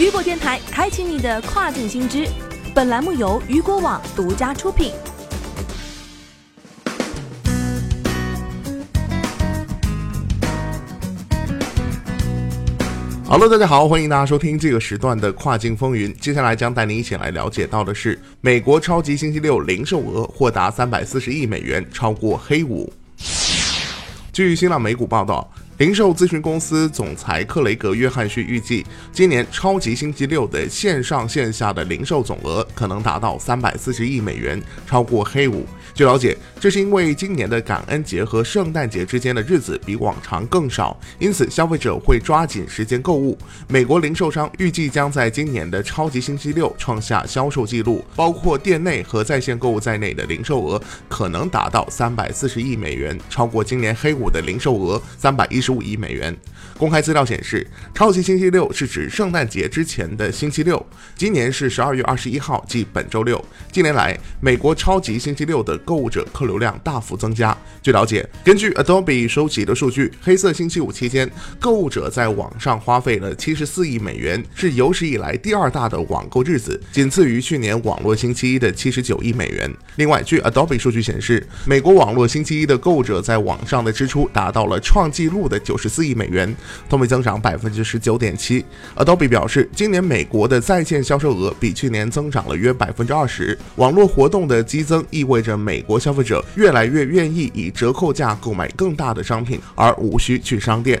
雨果电台开启你的跨境新知。本栏目由雨果网独家出品。Hello，大家好，欢迎大家收听这个时段的跨境风云。接下来将带您一起来了解到的是，美国超级星期六零售额或达三百四十亿美元，超过黑五。据新浪美股报道。零售咨询公司总裁克雷格·约翰逊预计，今年超级星期六的线上线下的零售总额可能达到三百四十亿美元，超过黑五。据了解，这是因为今年的感恩节和圣诞节之间的日子比往常更少，因此消费者会抓紧时间购物。美国零售商预计将在今年的超级星期六创下销售记录，包括店内和在线购物在内的零售额可能达到三百四十亿美元，超过今年黑五的零售额三百一十。五亿美元。公开资料显示，超级星期六是指圣诞节之前的星期六，今年是十二月二十一号，即本周六。近年来，美国超级星期六的购物者客流量大幅增加。据了解，根据 Adobe 收集的数据，黑色星期五期间，购物者在网上花费了七十四亿美元，是有史以来第二大的网购日子，仅次于去年网络星期一的七十九亿美元。另外，据 Adobe 数据显示，美国网络星期一的购物者在网上的支出达到了创纪录的。九十四亿美元，同比增长百分之十九点七。Adobe 表示，今年美国的在线销售额比去年增长了约百分之二十。网络活动的激增意味着美国消费者越来越愿意以折扣价购买更大的商品，而无需去商店。